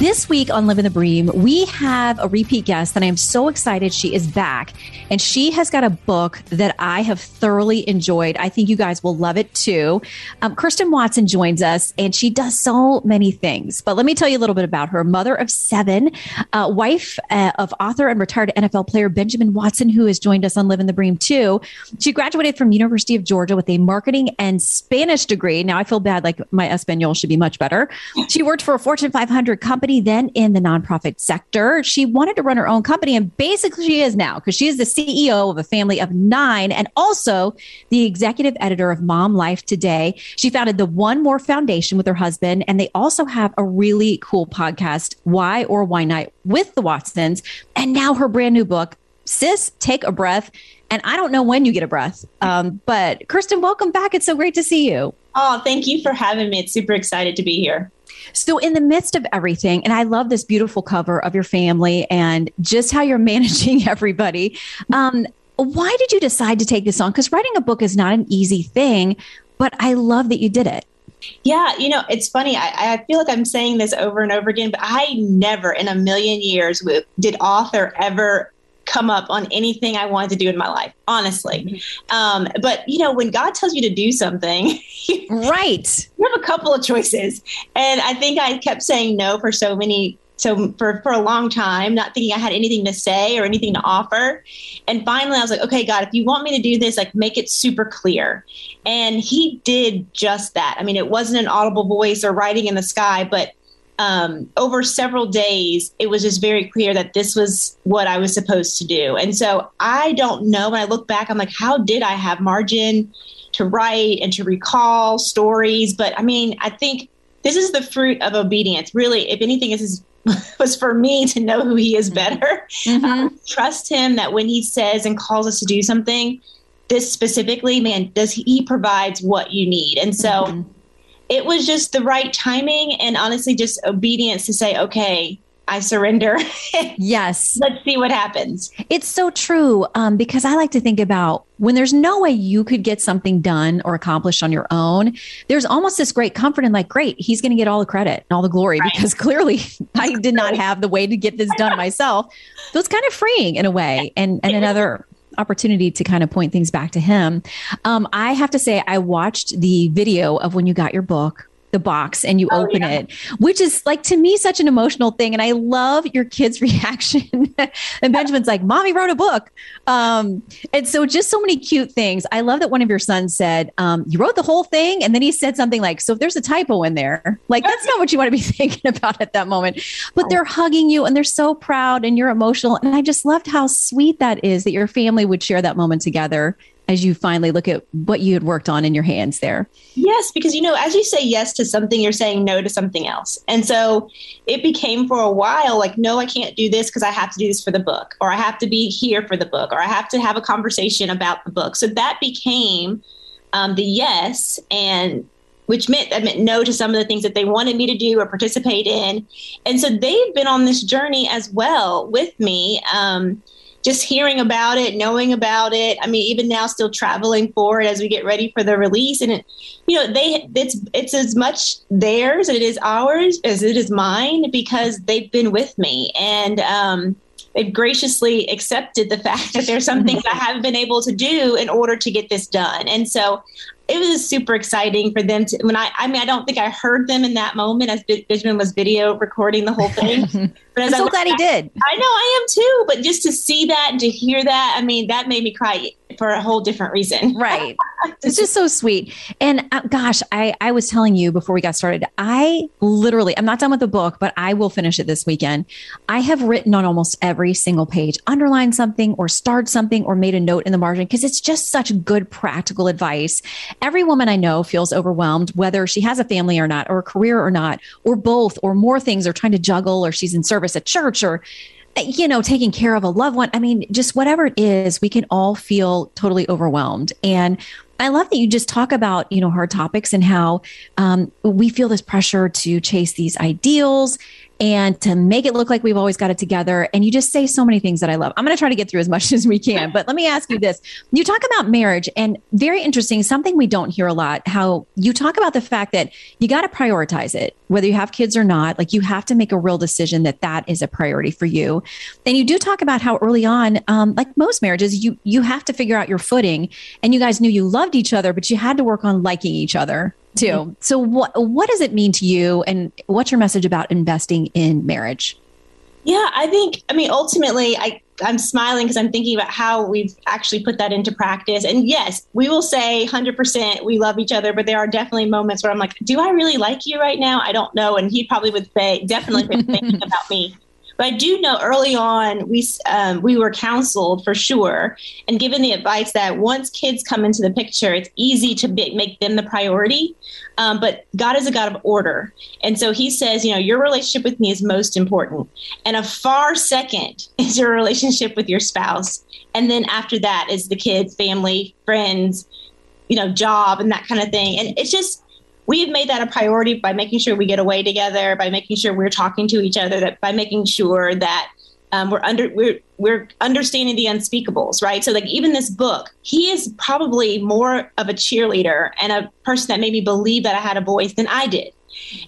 This week on Living the Bream, we have a repeat guest, and I am so excited she is back. And she has got a book that I have thoroughly enjoyed. I think you guys will love it too. Um, Kirsten Watson joins us, and she does so many things. But let me tell you a little bit about her. Mother of seven, uh, wife uh, of author and retired NFL player Benjamin Watson, who has joined us on Living the Bream too. She graduated from University of Georgia with a marketing and Spanish degree. Now I feel bad, like my Espanol should be much better. She worked for a Fortune 500 company then in the nonprofit sector. She wanted to run her own company, and basically she is now because she is the CEO of a family of nine and also the executive editor of Mom Life Today. She founded the One More Foundation with her husband, and they also have a really cool podcast, Why or Why Not, with the Watsons. And now her brand new book, Sis, Take a Breath. And I don't know when you get a breath, um, but Kirsten, welcome back. It's so great to see you. Oh, thank you for having me. It's super excited to be here. So, in the midst of everything, and I love this beautiful cover of your family and just how you're managing everybody. Um, why did you decide to take this on? Because writing a book is not an easy thing, but I love that you did it. Yeah, you know, it's funny. I, I, feel like I'm saying this over and over again, but I never in a million years did author ever come up on anything I wanted to do in my life, honestly. Mm-hmm. Um, but you know, when God tells you to do something, right, you have a couple of choices, and I think I kept saying no for so many. So for, for a long time, not thinking I had anything to say or anything to offer. And finally I was like, okay, God, if you want me to do this, like make it super clear. And he did just that. I mean, it wasn't an audible voice or writing in the sky, but um, over several days, it was just very clear that this was what I was supposed to do. And so I don't know. When I look back, I'm like, how did I have margin to write and to recall stories? But I mean, I think this is the fruit of obedience. Really, if anything, this is was for me to know who he is mm-hmm. better. Mm-hmm. Um, trust him that when he says and calls us to do something, this specifically, man, does he, he provides what you need. And so mm-hmm it was just the right timing and honestly just obedience to say, okay, I surrender. yes. Let's see what happens. It's so true um, because I like to think about when there's no way you could get something done or accomplished on your own, there's almost this great comfort in like, great, he's going to get all the credit and all the glory right. because clearly I did not have the way to get this done myself. So it's kind of freeing in a way and, and another opportunity to kind of point things back to him. Um, I have to say, I watched the video of when you got your book the box and you oh, open yeah. it, which is like to me such an emotional thing. And I love your kid's reaction. and Benjamin's like, Mommy wrote a book. Um, and so just so many cute things. I love that one of your sons said, um, You wrote the whole thing. And then he said something like, So if there's a typo in there, like that's not what you want to be thinking about at that moment. But they're hugging you and they're so proud and you're emotional. And I just loved how sweet that is that your family would share that moment together as you finally look at what you had worked on in your hands there? Yes, because you know, as you say yes to something, you're saying no to something else. And so it became for a while like, no, I can't do this because I have to do this for the book, or I have to be here for the book, or I have to have a conversation about the book. So that became um, the yes. And which meant I meant no to some of the things that they wanted me to do or participate in. And so they've been on this journey as well with me. Um, just hearing about it, knowing about it. I mean, even now, still traveling for it as we get ready for the release. And it, you know, they it's it's as much theirs as it is ours as it is mine because they've been with me and um, they've graciously accepted the fact that there's some things I haven't been able to do in order to get this done. And so it was super exciting for them to when I I mean I don't think I heard them in that moment as Benjamin was video recording the whole thing. But I'm so glad he did. I know I am too, but just to see that and to hear that, I mean, that made me cry for a whole different reason. Right. it's just so sweet. And uh, gosh, I I was telling you before we got started, I literally I'm not done with the book, but I will finish it this weekend. I have written on almost every single page, underlined something or starred something or made a note in the margin because it's just such good practical advice. Every woman I know feels overwhelmed whether she has a family or not or a career or not or both or more things or trying to juggle or she's in service service at church or you know, taking care of a loved one. I mean, just whatever it is, we can all feel totally overwhelmed. And I love that you just talk about, you know, hard topics and how um, we feel this pressure to chase these ideals and to make it look like we've always got it together. And you just say so many things that I love. I'm going to try to get through as much as we can. But let me ask you this. You talk about marriage and very interesting, something we don't hear a lot, how you talk about the fact that you got to prioritize it, whether you have kids or not. Like you have to make a real decision that that is a priority for you. And you do talk about how early on, um, like most marriages, you, you have to figure out your footing and you guys knew you loved each other, but you had to work on liking each other too. Mm-hmm. So what what does it mean to you and what's your message about investing in marriage? Yeah, I think I mean ultimately I I'm smiling because I'm thinking about how we've actually put that into practice. And yes, we will say 100% we love each other, but there are definitely moments where I'm like, do I really like you right now? I don't know. And he probably would say, definitely thinking about me. But I do know early on we um, we were counseled for sure and given the advice that once kids come into the picture, it's easy to be, make them the priority. Um, but God is a God of order, and so He says, you know, your relationship with me is most important, and a far second is your relationship with your spouse, and then after that is the kids, family, friends, you know, job, and that kind of thing. And it's just we've made that a priority by making sure we get away together, by making sure we're talking to each other, that by making sure that um, we're under we're we're understanding the unspeakables, right? So like even this book, he is probably more of a cheerleader and a person that made me believe that I had a voice than I did,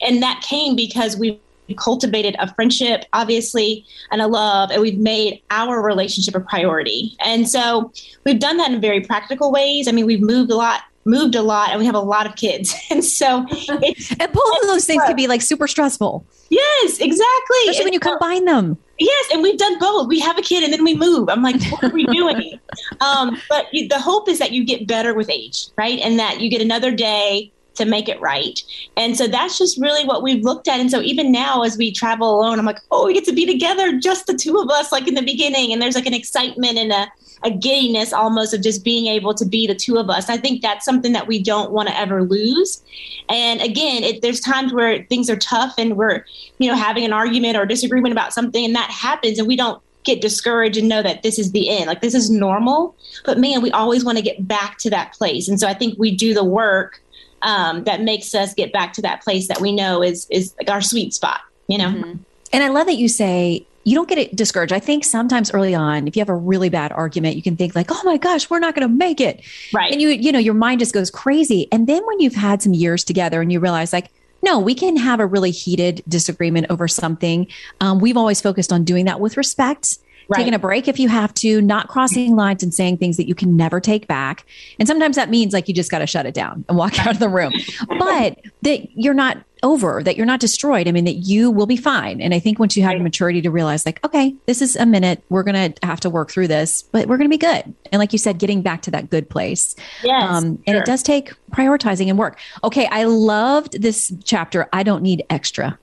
and that came because we cultivated a friendship, obviously, and a love, and we've made our relationship a priority. And so we've done that in very practical ways. I mean, we've moved a lot moved a lot and we have a lot of kids. And so it's and both of those things can be like super stressful. Yes, exactly. Especially and when you combine them. Yes, and we've done both. We have a kid and then we move. I'm like, what are we doing? um, but the hope is that you get better with age, right? And that you get another day to make it right. And so that's just really what we've looked at. And so even now, as we travel alone, I'm like, oh, we get to be together, just the two of us, like in the beginning. And there's like an excitement and a a giddiness almost of just being able to be the two of us. I think that's something that we don't want to ever lose. And again, it, there's times where things are tough and we're, you know, having an argument or disagreement about something, and that happens, and we don't get discouraged and know that this is the end. Like this is normal. But man, we always want to get back to that place. And so I think we do the work um, that makes us get back to that place that we know is is like our sweet spot. You know. Mm-hmm. And I love that you say you don't get it discouraged. I think sometimes early on, if you have a really bad argument, you can think like, "Oh my gosh, we're not going to make it," right? And you, you know, your mind just goes crazy. And then when you've had some years together and you realize, like, no, we can have a really heated disagreement over something. Um, we've always focused on doing that with respect. Right. Taking a break if you have to, not crossing lines and saying things that you can never take back. And sometimes that means like you just got to shut it down and walk out of the room. but that you're not over, that you're not destroyed. I mean, that you will be fine. And I think once you have the maturity to realize, like, okay, this is a minute, we're going to have to work through this, but we're going to be good. And like you said, getting back to that good place. Yes, um, and it does take prioritizing and work. Okay, I loved this chapter. I don't need extra.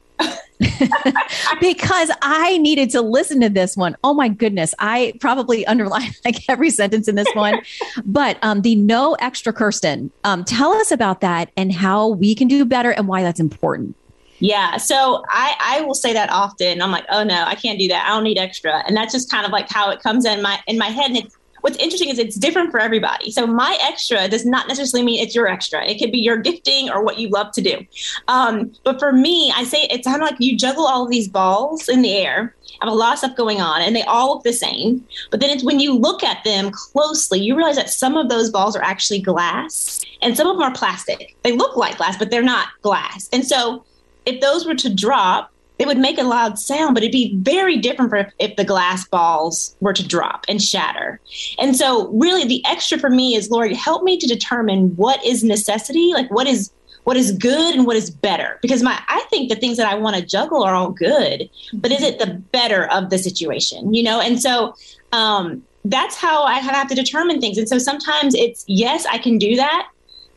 because I needed to listen to this one. Oh my goodness. I probably underlined like every sentence in this one. but um, the no extra Kirsten, um, tell us about that and how we can do better and why that's important. Yeah. So I, I will say that often. I'm like, oh no, I can't do that. I don't need extra. And that's just kind of like how it comes in my in my head. And it's what's interesting is it's different for everybody. So my extra does not necessarily mean it's your extra. It could be your gifting or what you love to do. Um, but for me, I say it's kind of like you juggle all of these balls in the air. Have a lot of stuff going on, and they all look the same. But then it's when you look at them closely, you realize that some of those balls are actually glass, and some of them are plastic. They look like glass, but they're not glass. And so if those were to drop, it would make a loud sound, but it'd be very different if, if the glass balls were to drop and shatter. And so, really, the extra for me is, Lord, help me to determine what is necessity, like what is what is good and what is better. Because my I think the things that I want to juggle are all good, but is it the better of the situation? You know, and so um, that's how I have to determine things. And so sometimes it's yes, I can do that,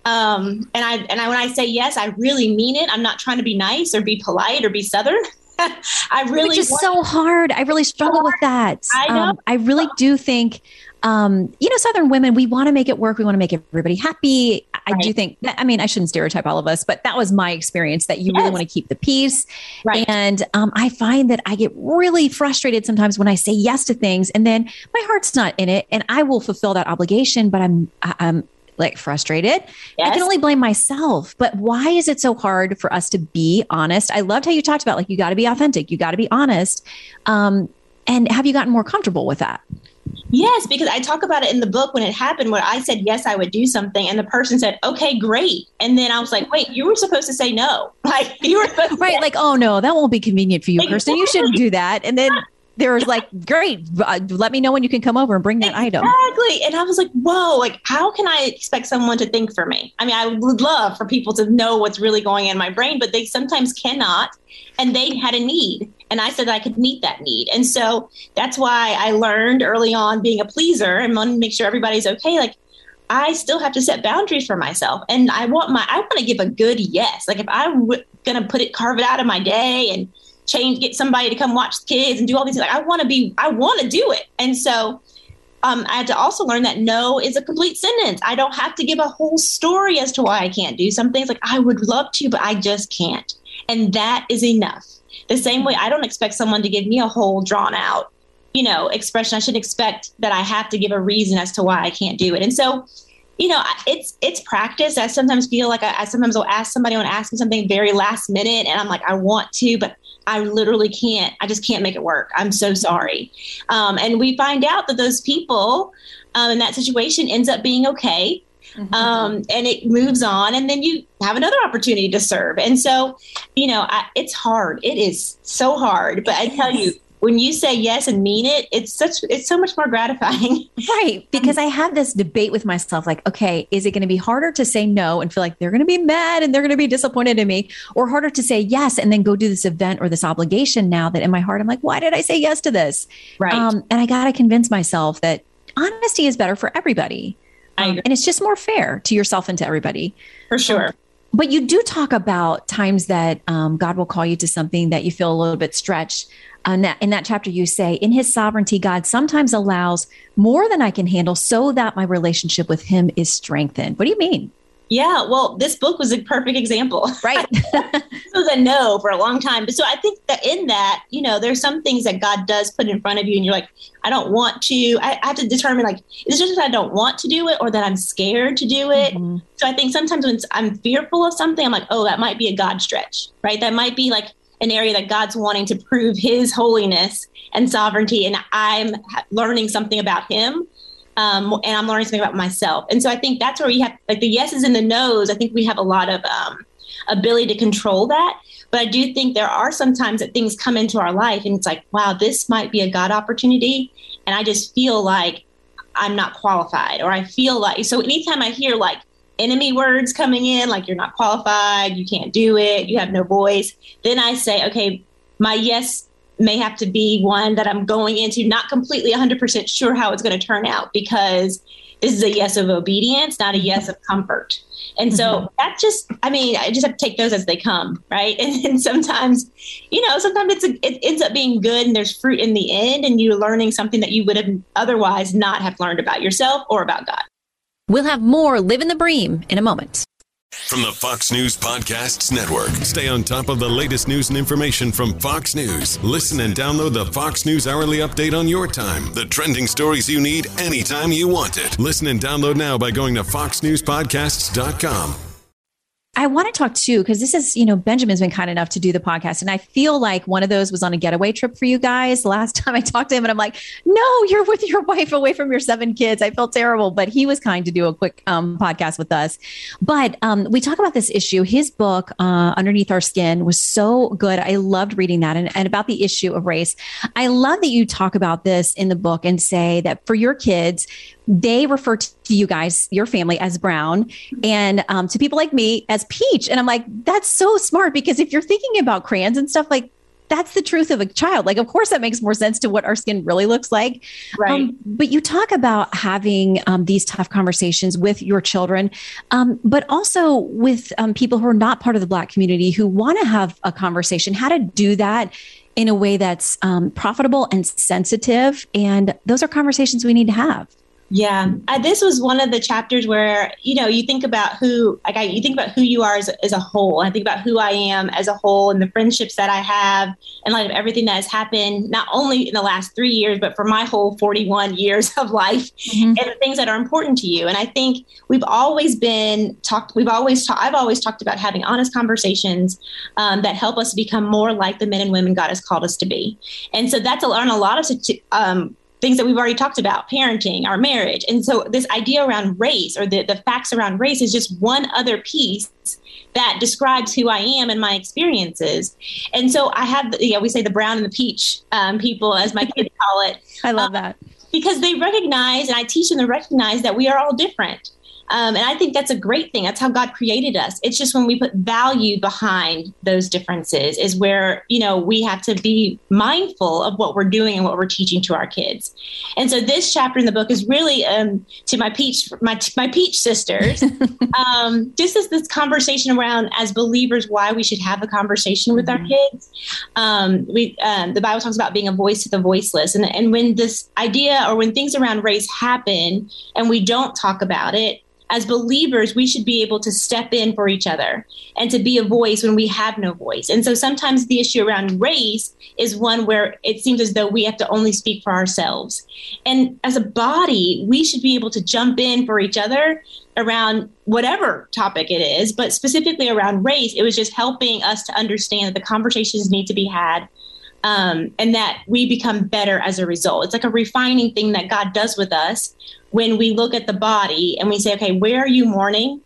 um, and I and I, when I say yes, I really mean it. I'm not trying to be nice or be polite or be southern. I really Which is so hard. I really struggle with that. I know. Um, I really do think um, you know, Southern women, we want to make it work. We want to make everybody happy. I Right. do think that, I mean, I shouldn't stereotype all of us, but that was my experience that you really want to keep the peace. Right. And um, I find that I get really frustrated sometimes when I say yes to things and then my heart's not in it and I will fulfill that obligation, but I'm, I'm like frustrated. I can only blame myself. But why is it so hard for us to be honest? I loved how you talked about like, you got to be authentic, you got to be honest. Um, and have you gotten more comfortable with that? Yes, because I talk about it in the book when it happened, where I said yes, I would do something, and the person said, "Okay, great," and then I was like, "Wait, you were supposed to say no, like you were supposed right say- like oh no that won't be convenient for you kirsten you shouldn't do that and then there was like great uh, let me know when you can come over and bring that item Exactly. And I was like, whoa, like, how can I expect someone to think for me? I mean, I would love for people to know what's really going in my brain, but they sometimes cannot. And they had a need. And I said I could meet that need. And so that's why I learned early on being a pleaser and wanting to make sure everybody's okay. Like, I still have to set boundaries for myself. And I want my, I want to give a good yes. Like, if I'm w- going to put it, carve it out of my day and change, get somebody to come watch the kids and do all these things, like, I want to be, I want to do it. And so, um, I had to also learn that no is a complete sentence. I don't have to give a whole story as to why I can't do something. It's like I would love to, but I just can't. And that is enough. The same way I don't expect someone to give me a whole drawn out, you know, expression. I shouldn't expect that I have to give a reason as to why I can't do it. And so, you know, it's it's practice. I sometimes feel like I, I sometimes will ask somebody will ask me something very last minute, and I'm like, I want to, but I literally can't. I just can't make it work. I'm so sorry. Um, and we find out that those people um, in that situation ends up being okay. Um, and it moves on, and then you have another opportunity to serve. And so, you know, I, it's hard. It is so hard. But I tell you, when you say yes and mean it, it's such it's so much more gratifying. right because i have this debate with myself like okay is it going to be harder to say no and feel like they're going to be mad and they're going to be disappointed in me or harder to say yes and then go do this event or this obligation now that in my heart i'm like why did i say yes to this Right. um, and i got to convince myself that honesty is better for everybody I Um, and it's just more fair to yourself and to everybody For sure. But you do talk about times that um, God will call you to something that you feel a little bit stretched. Uh, that, in that chapter, you say, In his sovereignty, God sometimes allows more than I can handle so that my relationship with him is strengthened. What do you mean? Yeah. Well, this book was a perfect example. Right. this was a no for a long time. But so I think that in that, you know, there's some things that God does put in front of you, and you're like, I don't want to. I, I have to determine like, is it just that I don't want to do it, or that I'm scared to do it? So I think sometimes when I'm fearful of something, I'm like, oh, that might be a God stretch, right? That might be like an area that God's wanting to prove His holiness and sovereignty, and I'm learning something about Him. Um, and I'm learning something about myself. And so I think that's where we have like the yeses and the nos. I think we have a lot of um, ability to control that. But I do think there are some times that things come into our life and it's like, wow, this might be a God opportunity. And I just feel like I'm not qualified, or I feel like so anytime I hear like enemy words coming in, like you're not qualified, you can't do it, you have no voice, then I say, okay, my yes may have to be one that I'm going into not completely 100% sure how it's going to turn out because this is a yes of obedience, not a yes of comfort. And so mm-hmm. that just, I mean, I just have to take those as they come, right? And, and sometimes, you know, sometimes it's a, it ends up being good and there's fruit in the end, and you're learning something that you would have otherwise not have learned about yourself or about God. We'll have more Living the Bream in a moment. From the Fox News Podcasts Network. Stay on top of the latest news and information from Fox News. Listen and download the Fox News Hourly Update on your time. The trending stories you need anytime you want it. Listen and download now by going to foxnewspodcasts.com. I want to talk too, because this is, you know, Benjamin's been kind enough to do the podcast. And I feel like one of those was on a getaway trip for you guys. Last time I talked to him, and I'm like, no, you're with your wife away from your seven kids. I felt terrible, but he was kind to do a quick um, podcast with us. But um, we talk about this issue. His book, uh, Underneath Our Skin, was so good. I loved reading that and, and about the issue of race. I love that you talk about this in the book and say that for your kids, they refer to you guys, your family, as brown, and um, to people like me as peach. And I'm like, that's so smart because if you're thinking about crayons and stuff, like that's the truth of a child. Like, of course, that makes more sense to what our skin really looks like. Right. Um, but you talk about having um, these tough conversations with your children, um, but also with um, people who are not part of the Black community who want to have a conversation, how to do that in a way that's um, profitable and sensitive. And those are conversations we need to have. Yeah, uh, this was one of the chapters where you know you think about who, like I, you think about who you are as, as a whole. I think about who I am as a whole and the friendships that I have, in light of everything that has happened, not only in the last three years, but for my whole forty-one years of life, mm-hmm. and the things that are important to you. And I think we've always been talked. We've always, ta- I've always talked about having honest conversations um, that help us become more like the men and women God has called us to be. And so that's on a lot of um, things that we've already talked about parenting our marriage. And so this idea around race or the, the facts around race is just one other piece that describes who i am and my experiences. And so i have yeah we say the brown and the peach um, people as my kids call it. I love um, that. because they recognize and i teach them to recognize that we are all different um, and I think that's a great thing. That's how God created us. It's just when we put value behind those differences is where, you know, we have to be mindful of what we're doing and what we're teaching to our kids. And so this chapter in the book is really um, to my peach, my, my peach sisters, um, just as this conversation around as believers, why we should have a conversation with mm-hmm. our kids. Um, we, um, the Bible talks about being a voice to the voiceless. And, and when this idea or when things around race happen and we don't talk about it, as believers, we should be able to step in for each other and to be a voice when we have no voice. And so sometimes the issue around race is one where it seems as though we have to only speak for ourselves. And as a body, we should be able to jump in for each other around whatever topic it is, but specifically around race, it was just helping us to understand that the conversations need to be had um, and that we become better as a result. It's like a refining thing that God does with us when we look at the body and we say, okay, where are you mourning?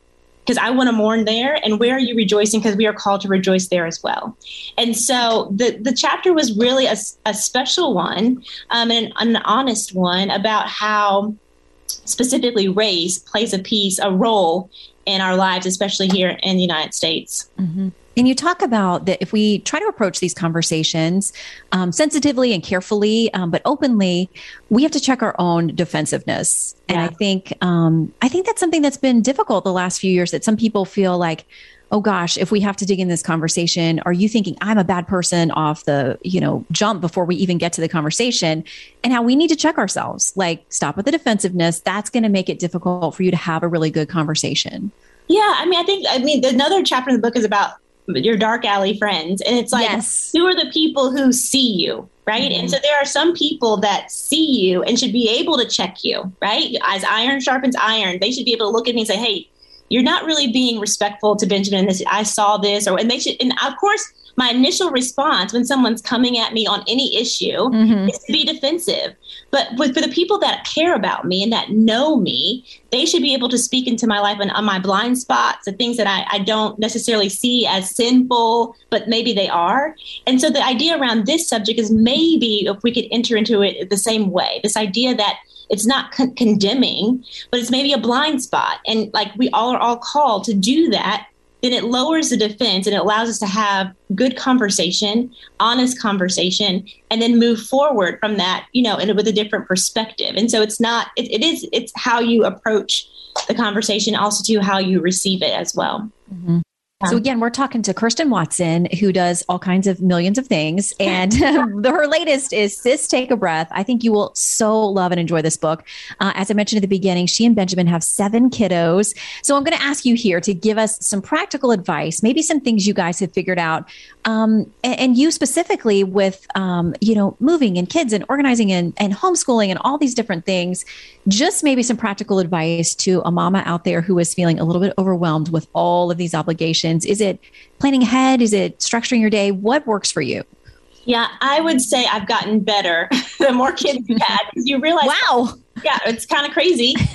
Because I want to mourn there. And where are you rejoicing? Because we are called to rejoice there as well. And so the, the chapter was really a, a special one um, and an, an honest one about how specifically race plays a piece, a role in our lives, especially here in the United States. Mm-hmm. And you talk about that if we try to approach these conversations um, sensitively and carefully, um, but openly, we have to check our own defensiveness. And I think um, I think that's something that's been difficult the last few years. That some people feel like, oh gosh, if we have to dig in this conversation, are you thinking I'm a bad person off the you know jump before we even get to the conversation? And how we need to check ourselves, like stop with the defensiveness. That's going to make it difficult for you to have a really good conversation. Yeah, I mean, I think I mean another chapter in the book is about your dark alley friends. And it's like, yes. who are the people who see you? Right. Mm-hmm. And so there are some people that see you and should be able to check you, right? As iron sharpens iron, they should be able to look at me and say, hey, you're not really being respectful to Benjamin. This, I saw this, or and they should, and of course, my initial response when someone's coming at me on any issue mm-hmm. is to be defensive. But with, for the people that care about me and that know me, they should be able to speak into my life and on my blind spots, the things that I, I don't necessarily see as sinful, but maybe they are. And so the idea around this subject is maybe if we could enter into it the same way, this idea that it's not con- condemning, but it's maybe a blind spot. And like we all are all called to do that then it lowers the defense and it allows us to have good conversation, honest conversation, and then move forward from that, you know, and with a different perspective. And so it's not, it, it is, it's how you approach the conversation, also to how you receive it as well. Mm-hmm. So again, we're talking to Kirsten Watson, who does all kinds of millions of things, and her latest is "Sis, Take a Breath." I think you will so love and enjoy this book. Uh, as I mentioned at the beginning, she and Benjamin have seven kiddos. So I'm going to ask you here to give us some practical advice, maybe some things you guys have figured out, um, and, and, you specifically with um, you know moving and kids and organizing and, and homeschooling and all these different things. Just maybe some practical advice to a mama out there who is feeling a little bit overwhelmed with all of these obligations is it planning ahead? Is it structuring your day? What works for you? Yeah, I would say I've gotten better the more kids you had. You realize, wow, yeah, it's kind of crazy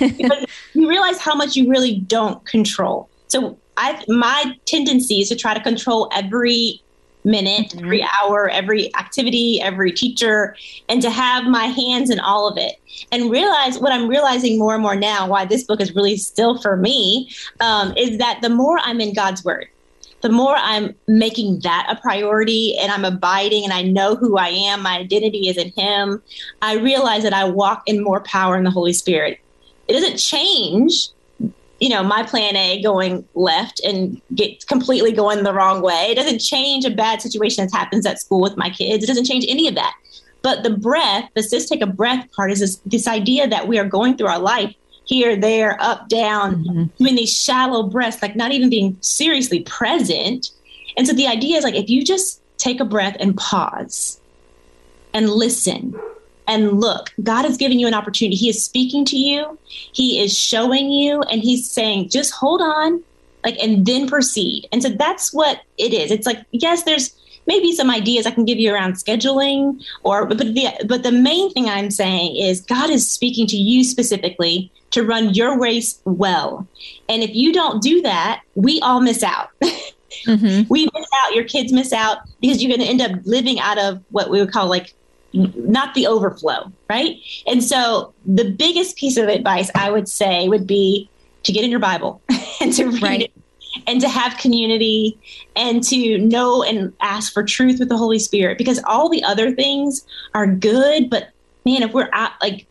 you realize how much you really don't control. So I, my tendency is to try to control every minute, mm-hmm. every hour, every activity, every teacher, and to have my hands in all of it. And realize what I'm realizing more and more now, why this book is really still for me, um, is that the more I'm in God's Word, the more I'm making that a priority and I'm abiding and I know who I am, my identity is in Him, I realize that I walk in more power in the Holy Spirit. It doesn't change you know, my plan A going left and get completely going the wrong way. It doesn't change a bad situation that happens at school with my kids. It doesn't change any of that. But the breath, the sis take a breath part is this, this idea that we are going through our life here, there, up, down, mm-hmm. doing these shallow breaths, like not even being seriously present. And so the idea is like if you just take a breath and pause and listen and look, God is giving you an opportunity. He is speaking to you, He is showing you, and He's saying, just hold on, like, and then proceed. And so that's what it is. It's like, yes, there's maybe some ideas I can give you around scheduling, or but the but the main thing I'm saying is God is speaking to you specifically to run your race well. And if you don't do that, we all miss out. Mm-hmm. we miss out, your kids miss out because you're going to end up living out of what we would call like not the overflow, right? And so the biggest piece of advice I would say would be to get in your Bible and to read right. it and to have community and to know and ask for truth with the Holy Spirit because all the other things are good, but man, if we're at like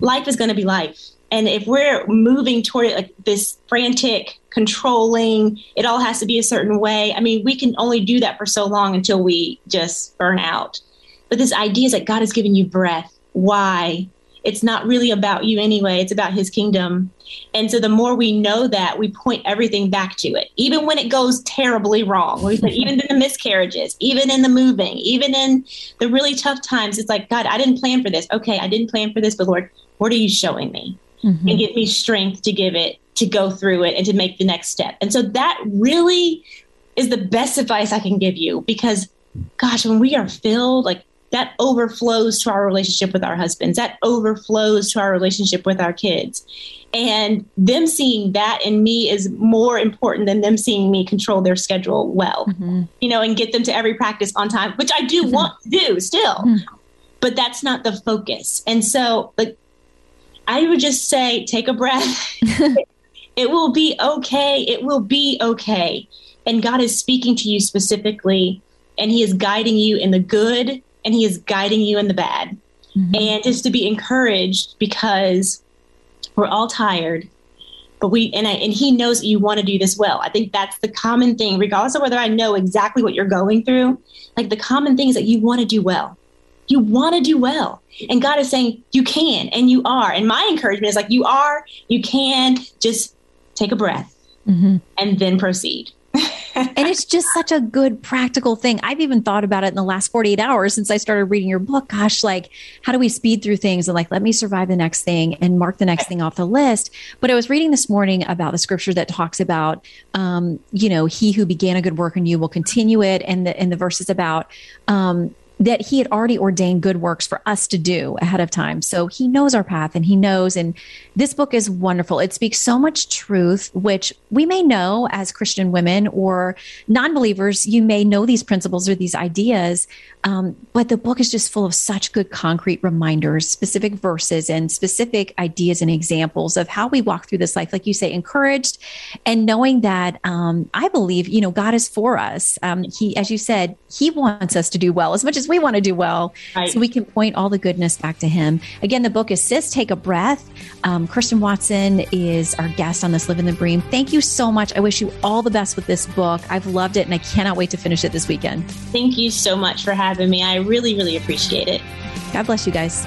life is going to be life. And if we're moving toward it like this frantic, controlling, it all has to be a certain way. I mean, we can only do that for so long until we just burn out. But this idea is that God has given you breath. Why? It's not really about you anyway, it's about his kingdom. And so the more we know that, we point everything back to it, even when it goes terribly wrong. We say, even in the miscarriages, even in the moving, even in the really tough times, it's like, God, I didn't plan for this. Okay, I didn't plan for this, but Lord, what are you showing me? Mm-hmm. And give me strength to give it, to go through it, and to make the next step. And so that really is the best advice I can give you because, gosh, when we are filled, like that overflows to our relationship with our husbands. That overflows to our relationship with our kids. And them seeing that in me is more important than them seeing me control their schedule well mm-hmm. you know and get them to every practice on time which i do mm-hmm. want to do still. Mm-hmm. but that's not the focus. And so like i would just say take a breath. It will be okay. It will be okay. And god is speaking to you specifically and he is guiding you in the good and he is guiding you in the bad. Mm-hmm. And just to be encouraged because we're all tired, but we and I, and he knows that you want to do this well. I think that's the common thing, regardless of whether I know exactly what you're going through. Like the common thing is that you want to do well. You want to do well. And God is saying you can and you are. And my encouragement is like you are, you can, just take a breath mm-hmm. and then proceed and it's just such a good practical thing. I've even thought about it in the last 48 hours since I started reading your book. Gosh, like, how do we speed through things and like, let me survive the next thing and mark the next thing off the list? But I was reading this morning about the scripture that talks about, um, you know, he who began a good work in you will continue it. And the, and the verses about, um, that he had already ordained good works for us to do ahead of time. So he knows our path and he knows. And this book is wonderful. It speaks so much truth, which we may know as Christian women or non believers. You may know these principles or these ideas, um, but the book is just full of such good concrete reminders, specific verses, and specific ideas and examples of how we walk through this life. Like you say, encouraged and knowing that um, I believe, you know, God is for us. Um, he, as you said, He wants us to do well as much as we want to do well. Right. So we can point all the goodness back to Him. Again, the book is Sis, Take a Breath. Um, Watson is our guest on this Living the Bream. Thank you so much. I wish you all the best with this book. I've loved it and I cannot wait to finish it this weekend. Thank you so much for having me. I really, really appreciate it. God bless you guys.